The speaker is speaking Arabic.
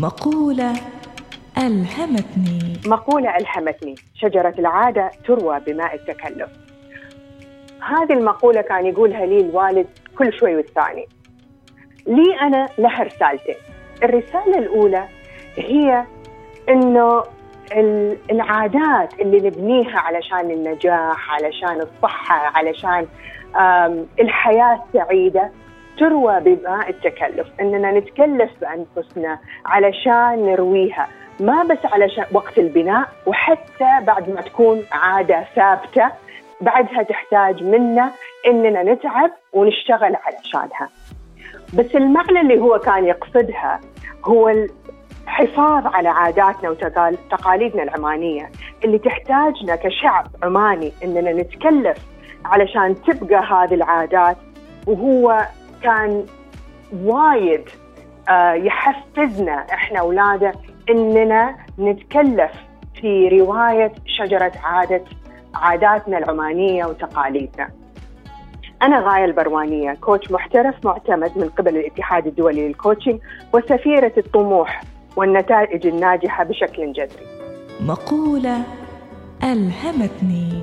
مقولة ألهمتني. مقولة ألهمتني. شجرة العادة تروى بماء التكلف. هذه المقولة كان يقولها لي الوالد كل شوي والثاني. لي أنا لها رسالتين. الرسالة الأولى هي أنه العادات اللي نبنيها علشان النجاح علشان الصحة علشان الحياة السعيدة تروى بماء التكلف إننا نتكلف بأنفسنا علشان نرويها ما بس علشان وقت البناء وحتى بعد ما تكون عادة ثابتة بعدها تحتاج منا إننا نتعب ونشتغل علشانها. بس المعنى اللي هو كان يقصدها هو الحفاظ على عاداتنا وتقاليدنا العمانية اللي تحتاجنا كشعب عماني إننا نتكلف علشان تبقى هذه العادات وهو كان وايد آه، يحفزنا إحنا اولاده إننا نتكلف في رواية شجرة عادة عاداتنا العمانية وتقاليدنا. أنا غاية البروانية كوتش محترف معتمد من قبل الاتحاد الدولي للكوتشنج وسفيرة الطموح والنتائج الناجحة بشكل جذري. مقولة ألهمتني